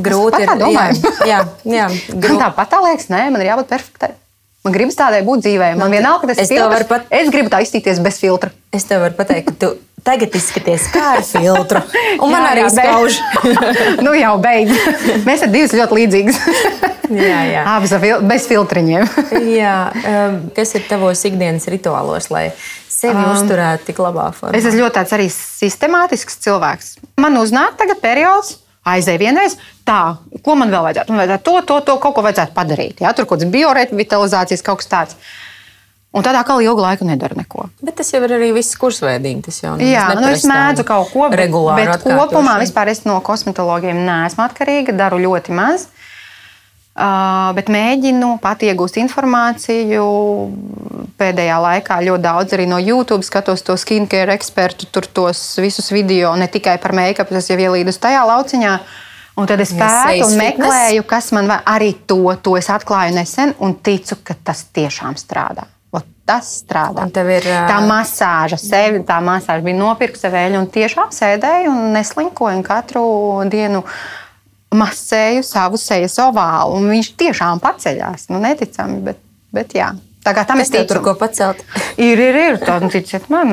grūti ir. Jā, jā, jā, grūti. Man tāpat tā liekas, nē, man ir jābūt perfektai. Man gribas tādai būt dzīvē. Man, man vienalga, ka tas ir filtrs. Pat... Es gribu tā iztīties bez filtra. Es tev varu pateikt, ka tu tagad izskaties kā ar filtru. Un man jā, arī skauž. nu jau beidz. Mēs esam divas ļoti līdzīgas. jā, jā. Abas bez filtriņiem. jā. Um, kas ir tavos ikdienas rituālos, lai sevi um, uzturētu tik labā formā? Es esmu ļoti tāds arī sistemātisks cilvēks. Man uznāk tagad periods, Aizēju vienreiz, tā, ko man vēl vajadzētu? Man vajadzētu to, to, to, kaut ko vajadzētu padarīt. Ja? Tur kaut kāds biorevitalizācijas kaut kas tāds. Un tādā kā ilgu laiku nedara neko. Bet tas jau ir arī viss kursveidīgi. Tas jau Jā, nu es mēdzu kaut ko regulāri. Bet kopumā vispār es no kosmetologiem neesmu atkarīga, daru ļoti maz. Uh, bet mēģinu pat iegūst informāciju. Pēdējā laikā ļoti daudz arī no YouTube skatos to skincare ekspertu, tur tos visus video, ne tikai par make-up, tas jau ielīdus tajā lauciņā. Un tad es pētu un meklēju, kas man vajag. Arī to, to es atklāju nesen un ticu, ka tas tiešām strādā tas strādā. Ir, uh... Tā masāža, sevi, tā masāža bija nopirkta sevēļa un tiešām sēdēju un neslinkoju un katru dienu. Masēju savu sejas ovālu, un viņš tiešām paceļās. Nu, neticami, bet, bet jā. Tā kā tam es ticu. Tur ko pacelt? ir, ir, ir. Tā, nu, ticiet man.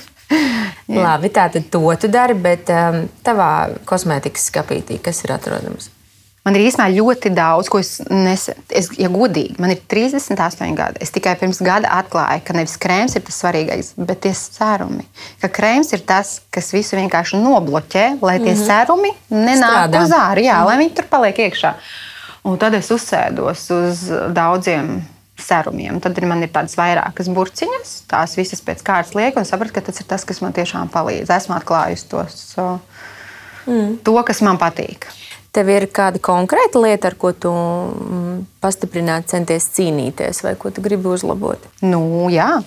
Labi, tā tad to tu dari, bet um, tavā kosmētikas skapītī, kas ir atrodams? Man ir īstenībā ļoti daudz, ko es nesaku. Ja godīgi, man ir 38 gadi. Es tikai pirms gada atklāju, ka nevis krēms ir tas svarīgais, bet tie sērumi. Ka krēms ir tas, kas visu vienkārši nobloķē, lai tie mm -hmm. sērumi nenāk uz ārā, jā, mm -hmm. lai viņi tur paliek iekšā. Un tad es uzsēdos uz daudziem serumiem. Tad man ir tādas vairākas burciņas, tās visas pēc kārtas lieku un sapratu, ka tas ir tas, kas man tiešām palīdz. Esmu atklājusi tos, mm. to, kas man patīk. Tev ir kāda konkrēta lieta, ar ko tu mm, pastiprināt, centies cīnīties, vai ko tu gribi uzlabot? Nu, jā,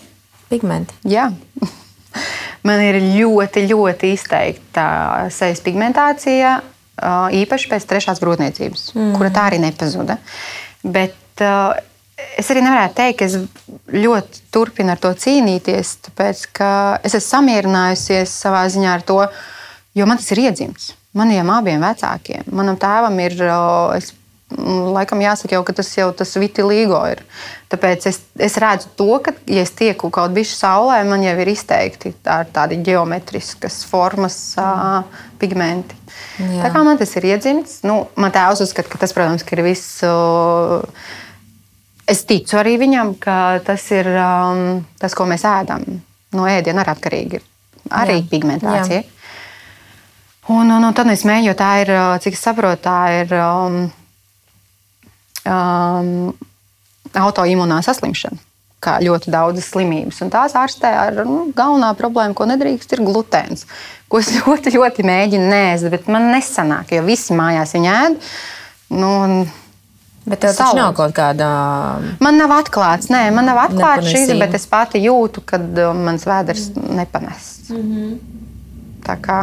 pigmenti. Jā. Man ir ļoti, ļoti izteikta sejas pigmentācija, īpaši pēc trešās grūtniecības, mm. kura tā arī nepazuda. Bet es arī nevarētu teikt, ka es ļoti turpinu ar to cīnīties, tāpēc ka es esmu samierinājusies savā ziņā ar to, jo man tas ir iedzimts maniem abiem vecākiem. Manam tēvam ir, es, laikam, jāsaka, jau, ka tas jau tas vitiligo ir. Tāpēc es, es redzu to, ka, ja es tieku kaut bišķi saulē, man jau ir izteikti tā, tādi geometriskas formas uh, pigmenti. Jā. Tā kā man tas ir iedzimts, nu, man tēvs uzskata, ka tas, protams, ir viss. Uh, es ticu arī viņam, ka tas ir um, tas, ko mēs ēdam. No ēdiena arī atkarīgi ir arī Jā. pigmentācija. Jā. Un, un, un tad es mēģināju, jo tā ir, cik es saprotu, tā ir um, um, autoimūnā saslimšana. Kā ļoti daudzas slimības. Un tās ārstē ar nu, galvenā problēmu, ko nedrīkst, ir glutēns. Ko es ļoti, ļoti mēģinu nēst, bet man nesanāk, jo visi mājās viņa ēd. Nu, Bet tev taču nav kaut kāda. Man nav atklāts, nē, man nav atklāts šis, bet es pati jūtu, ka mans vēders mm. nepanes. Mm -hmm. Tā kā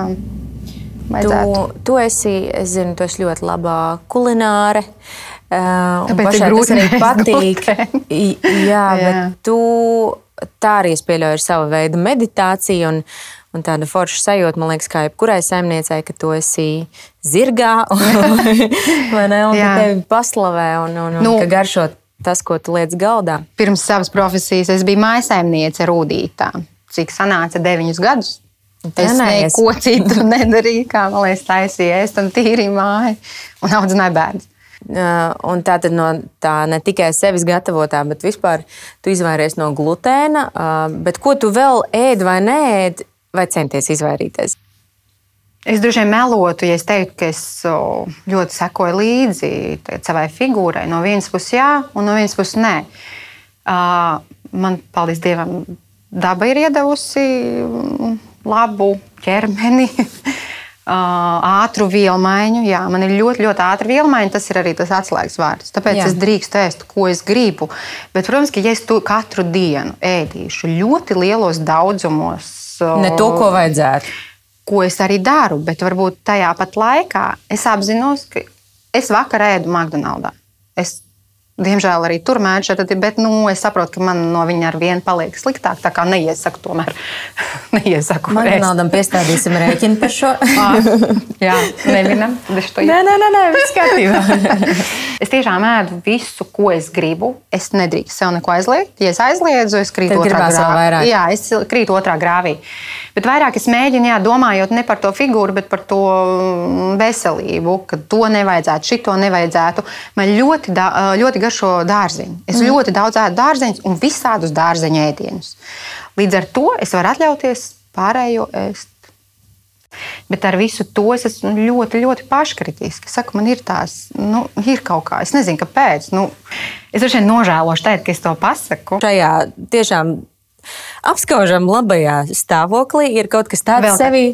vajadzētu. Tu, tu esi, es zinu, tu esi ļoti laba kulināre. Uh, Tāpēc ir grūti arī patīk. Jā, Jā, bet tu tā arī es pieļauju, ir sava veida meditācija. Un, Un tāda forša sajūta, man liekas, kā jebkurai saimniecei, ka tu esi zirgā, vai ne? Un ka tevi paslavē un, un, un nu, ka garšo tas, ko tu liec galdā. Pirms savas profesijas es biju maisaimniece Rūdītā. Cik sanāca deviņus gadus? Es neko citu nedarīju, kā man liekas, taisīju ēst un tīrīju māju un audzināju bērnu. Uh, un tā tad no tā ne tikai sevis gatavotā, bet vispār tu izvairies no glutēna. Uh, bet ko tu vēl ēd vai nē, vai centies izvairīties? Es droši vien melotu, ja es teiktu, ka es ļoti sekoju līdzi savai figūrai. No vienas puses, jā, un no vienas puses, nē. Man, paldies Dievam, daba ir iedavusi labu ķermeni. ātru vielu maiņu. Jā, man ir ļoti, ļoti ātra vielu maiņa. Tas ir arī tas atslēgas vārds. Tāpēc Jā. es drīkstu ēst, ko es gribu. Bet, protams, ka ja es to katru dienu ēdīšu ļoti lielos daudzumos, ne to, ko vajadzētu. Ko es arī daru, bet varbūt tajā pat laikā es apzinos, ka es vakar ēdu McDonald's. Es Diemžēl arī tur mēģināju šeit, bet nu, es saprotu, ka man no viņa ar vienu paliek sliktāk. Tā kā neiesaku, tomēr neiesaku. Man kādam piestādīsim rēķinu par šo. jā, nevinam. Nē, nē, nē, nē viss kārtībā. es tiešām ēdu visu, ko es gribu. Es nedrīkstu sev neko aizliegt. Ja es aizliedzu, es krītu Tad otrā grāvī. Jā, es krītu otrā grāvī. Bet vairāk es mēģinu, jā, domājot ne par to figūru, bet par to mm, veselību, ka to nevajadzētu, šito nevajadzētu. Man ļoti, ļoti garšo dārziņu. Es mm. ļoti daudz ēdu dārzeņus un visādus dārzeņu ēdienus. Līdz ar to es varu atļauties pārējo ēst. Bet ar visu to es esmu ļoti, ļoti paškritiski. Es saku, man ir tās, nu, ir kaut kā, es nezinu, kāpēc. Nu, es droši vien nožēlošu teikt, ka es to pasaku. Šajā tiešām apskaužam labajā stāvoklī ir kaut kas tāds Vēl sevi.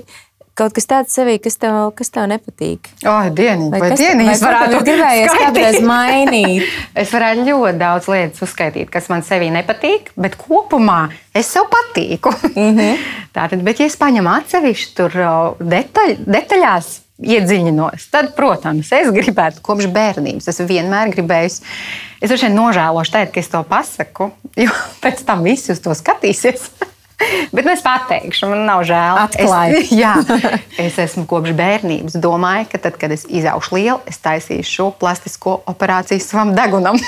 Kaut kas tāds sevī, kas tev, kas tev nepatīk. Oh, dienīgi, vai, vai kas- dienīgi vai varētu gribējies skaitīt? kādreiz mainīt? Es varētu ļoti daudz lietas uzskaitīt, kas man sevī nepatīk, bet kopumā es sev patīku. Mm -hmm. Tātad, bet, ja es paņemu atsevišķu tur detaļ, detaļās, iedziļinos, tad, protams, es gribētu kopš bērnības. Es vienmēr gribēju, es droši vien nožēlošu teikt, ka es to pasaku, jo pēc tam visi uz to skatīsies. Bet nu, es pateikšu, man nav žēl. Atklāji. Es, jā, es esmu kopš bērnības domājis, ka tad, kad es izaugšu lielu, es taisīšu šo plastisko operāciju savam degunam.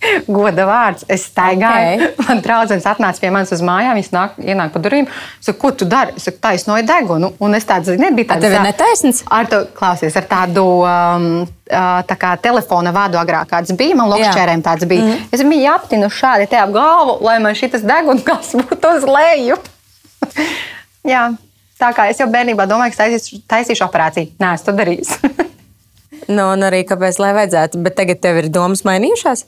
Goda vārds. Es staigāju. Ok. Okay. Man draugs atnāca pie manis uz mājām. Viņš nāk, ienāk pa durvīm. Saku, ko tu dari? Es saku, taisnoju degunu. Un es tādu nebiju. A, tev ir netaisnība? Ar to klausies, ar tādu um, uh, tā kā telefona vādu agrāk bija. Man lokšķērēm tāds bija. Mm. Es viņu aptinu šādi te ap galvu, lai man šis deguns būtu uz leju. Jā. Tā kā es jau bērnībā domāju, ka taisīšu, taisīšu operāciju. Nē, es to darīšu. Nu, un arī kāpēc, lai vajadzētu, bet tagad tev ir domas mainījušās?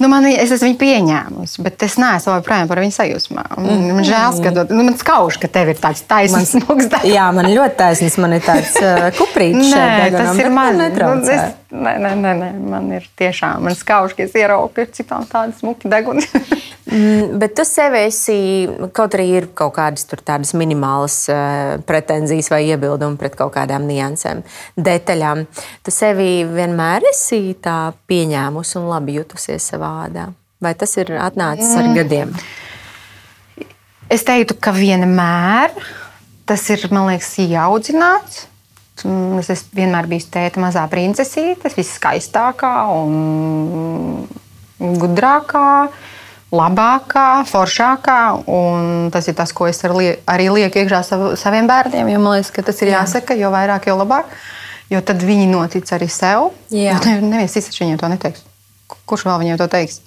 Nu, man, es esmu viņu pieņēmusi, bet es neesmu joprojām par viņu sajūsmā. Man, man žēl, skatot, nu, man skauž, ka tev ir tāds taisnīgs darbs. Jā, man ļoti taisnīgs, man ir tāds uh, kuprītis. Nē, šeit degunam, tas ir man. Nu, es, nē, nē, nē, nē, man ir tiešām, man skauž, ka es ieraugu pie citām tādas smuki deguni. Mm, Bet tu sev esi, kaut arī ir kaut kādas tādas minimālas uh, pretenzijas vai iebildumi pret kaut kādām niansēm, detaļām. Tu sevi vienmēr esi tā pieņēmusi un labi jutusies savā ādā. Vai tas ir atnācis ar gadiem? Es teiktu, ka vienmēr tas ir, man liekas, ieaudzināts. Mm, Es esmu vienmēr bijis tēta mazā princesīte, tas viss skaistākā un gudrākā, labākā, foršākā. Tas ir tas, ko es arī lieku iekšā sav, saviem bērniem. Man liekas, ka tas ir jāsaka, jo vairāk, jo labāk. Jo tad viņi notic arī sev. Neviens cits viņiem to neteiks. Kurš vēl viņiem to teiks?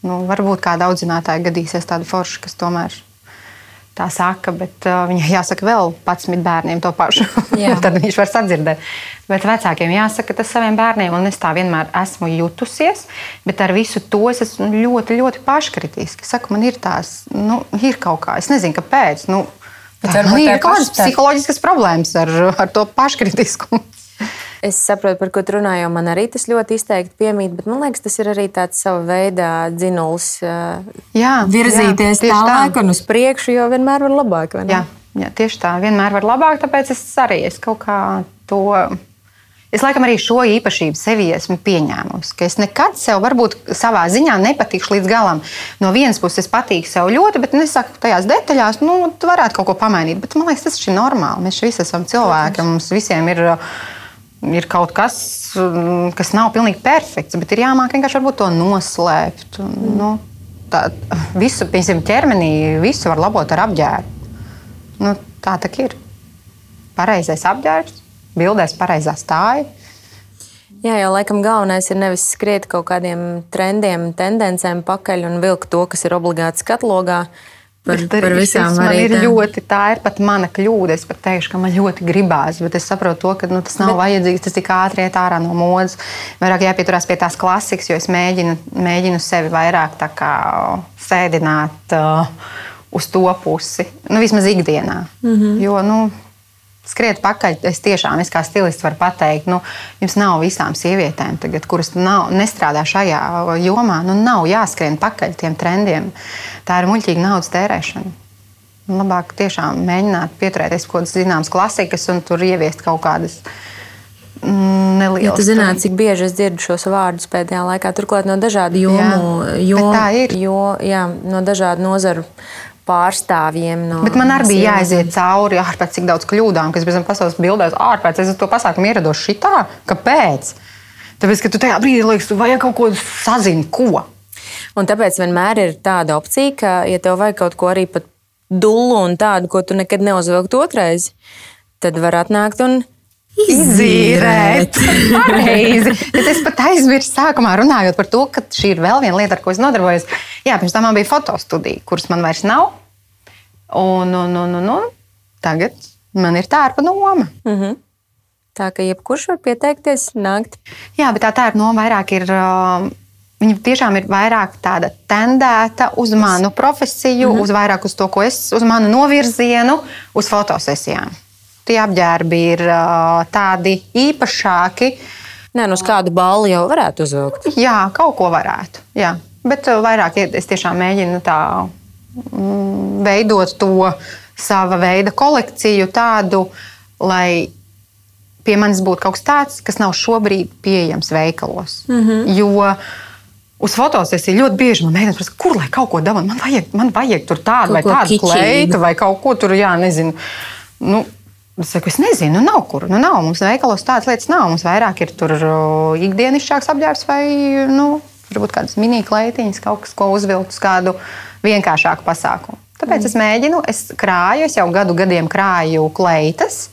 Nu, varbūt kāda audzinātāja gadīsies tāda forša, kas tomēr tā saka, bet uh, viņai jāsaka vēl 11 bērniem to pašu. Jā. Tad viņš var sadzirdēt. Bet vecākiem jāsaka tas saviem bērniem, un es tā vienmēr esmu jutusies. Bet ar visu to es esmu ļoti, ļoti paškritiski. Saku, man ir tās, nu, ir kaut kā, es nezinu, kāpēc. Nu, tā, tā ir kaut kādas psiholoģiskas problēmas ar, ar to paškritiskumu. Es saprotu, par ko tu runā, jo man arī tas ļoti izteikti piemīt, bet man liekas, tas ir arī tāds sava veida dzinuls. uh, Jā, Virzīties jā, tālāk un uz priekšu, jo vienmēr var labāk. Jā, jā, tieši tā. Vienmēr var labāk, tāpēc es arī es kaut kā to. Es laikam arī šo īpašību sevī esmu pieņēmusi. Es nekad sev, varbūt savā ziņā nepatikšu līdz galam. No vienas puses, es patīku sev ļoti, bet es saku, tajās detaļās, nu, tu varētu kaut ko pamainīt. Bet man liekas, tas ir normāli. Mēs visi esam cilvēki, mums visiem ir. Ir kaut kas, mm, kas nav pilnīgi perfekts, bet ir jāmāk vienkārši to noslēpt. Un, Nu, tā, visu, piemēram, ķermenī, visu var labot ar apģērbu. Nu, tā tā ir. Pareizais apģērbs, bildēs pareizā stāja. Jā, jau laikam galvenais ir nevis skriet kaut kādiem trendiem, tendencēm pakaļ un vilkt to, kas ir obligāti skatlogā. Par, par visām variantēm. ļoti, tā ir pat mana kļūda. Es pat teikšu, ka man ļoti gribās, bet es saprotu, to, ka nu, tas nav bet... vajadzīgs. Tas tik ātri iet ārā no modes. Vairāk jāpieturās pie tās klasikas, jo es mēģinu, mēģinu sevi vairāk kā sēdināt uh, uz to pusi. Nu, vismaz ikdienā. Mm. -hmm. Jo, nu, skriet pakaļ. Es tiešām, es kā stilists varu pateikt, nu, jums nav visām sievietēm, tagad, kuras nav, nestrādā šajā jomā, nu, nav jāskrien pakaļ tiem trendiem. Tā ir muļķīga naudas tērēšana. Un Labāk tiešām mēģināt pieturēties pie kaut kādas zināmas klasikas un tur ieviest kaut kādas mm, nelielas. Ja tu zinātu, cik bieži es dzirdu šos vārdus pēdējā laikā, turklāt no dažādu jomu, Jā, bet tā ir. Jo, jā, no dažādu nozaru pārstāvjiem. No Bet man arī bija jāiziet cauri ārpēc cik daudz kļūdām, kas bija pasaules bildēs. Ārpēc es uz to pasākumu ierados šitā. Kāpēc? Tāpēc, ka tu tajā brīdī liekas, tu vajag kaut ko sazini, ko. Un tāpēc vienmēr ir tāda opcija, ka, ja tev vajag kaut ko arī pat dullu un tādu, ko tu nekad neuzvilktu otrais, tad var atnākt un Izīrēt. Pareizi. Bet es pat aizmirsu sākumā runājot par to, ka šī ir vēl viena lieta, ar ko es nodarbojos. Jā, pirms tam man bija fotostudija, kuras man vairs nav. Un, un, un, un, un tagad man ir tērpa noma. Mm -hmm. Tā ka jebkurš var pieteikties, nākt. Jā, bet tā tērpa noma vairāk ir. Uh, Viņa tiešām ir vairāk tāda tendēta uz manu profesiju, mm -hmm. uz vairāk uz to, ko es, uz manu novirzienu, uz fotosesijām. Tie apģērbi ir tādi īpašāki. Nē, nu uz kādu balvu jau varētu uzvilkt. Jā, kaut ko varētu. Jā. Bet vairāk es tiešām mēģinu tā mm, veidot to sava veida kolekciju tādu, lai pie manis būtu kaut kas tāds, kas nav šobrīd pieejams veikalos. Mm -hmm. Jo uz fotosesiju ļoti bieži man mēģina prasa, kur lai kaut ko dabūtu. Man vajag, man vajag tur tādu kaut vai tādu kleitu vai kaut ko tur, jā, nezinu. Nu, Es saku, es nezinu, nu nav kur. Nu nav. Mums veikalos tādas lietas nav. Mums vairāk ir tur ikdienišķāks apģērbs vai nu, varbūt kādas mini-kleitiņas, kaut kas, ko uzvilkt uz kādu vienkāršāku pasākumu. Tāpēc mm. es mēģinu, es krāju, es jau gadu gadiem krāju kleitas.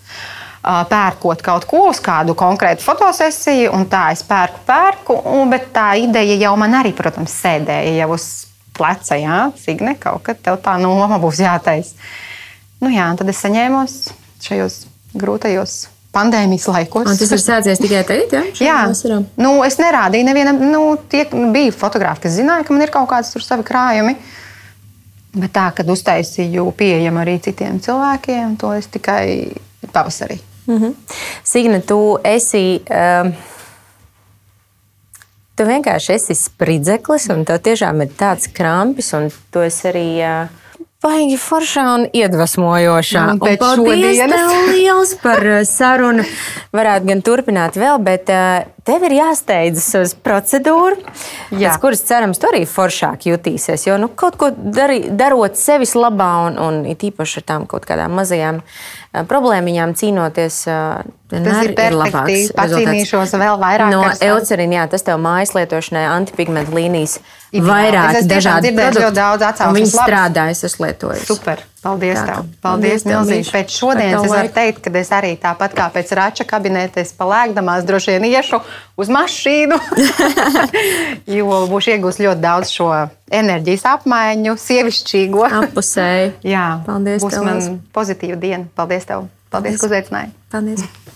Pērkot kaut ko uz kādu konkrētu fotosesiju, un tā es pērku, pērku. Un, bet tā ideja jau man arī, protams, sēdēja jau uz pleca. Jā, Signe, kaut kad tev tā noma būs jātaisa. Nu, jā, tad es saņēmos šajos grūtajos pandēmijas laikos. Un tas ir sācies tikai tagad, ja? jā? Vasarā. Nu, es nerādīju nevienam, nu, tie bija fotografi, kas zināja, ka man ir kaut tur savi krājumi. Bet tā, kad uztaisīju pieejamu arī citiem cilvēkiem, to es tikai pavasarī. Mm -hmm. Signe, tu esi. Um... Tu vienkārši esi spridzeklis, un tev tiešām ir tāds krampis, un tu esi arī uh, baigi foršā un iedvesmojošā. Un un paldies tev liels par uh, sarunu. Varētu gan turpināt vēl, bet uh, tev ir jāsteidzas uz procedūru, Jā. pēc kuras cerams, tu arī foršāk jutīsies. Jo nu, kaut ko dari, darot sevis labā un, un it īpaši ar tām kaut kādām mazajām uh, problēmiņām cīnoties. Tas ir, ir labāks. Pacīnīšos vēl vairāk. No eucerina, jā, tas tev mājas lietošanai antipigmentu līnijas vairāk dažādi produkti. Ļoti daudz atsauksmes. Viņi strādā, es esmu lietojis. Super. Paldies, tā, tev. Paldies, milzīgi. Pēc šodienas es varu teikt, ka es arī tāpat kā pēc rača kabineta, es palēkdamās droši vien iešu uz mašīnu, jo būšu iegūst ļoti daudz šo enerģijas apmaiņu, sievišķīgo. Appusēji. Jā, paldies. Būs tev. man pozitīva diena. Paldies tev. Paldies, paldies. ka uzaicināji. Paldies.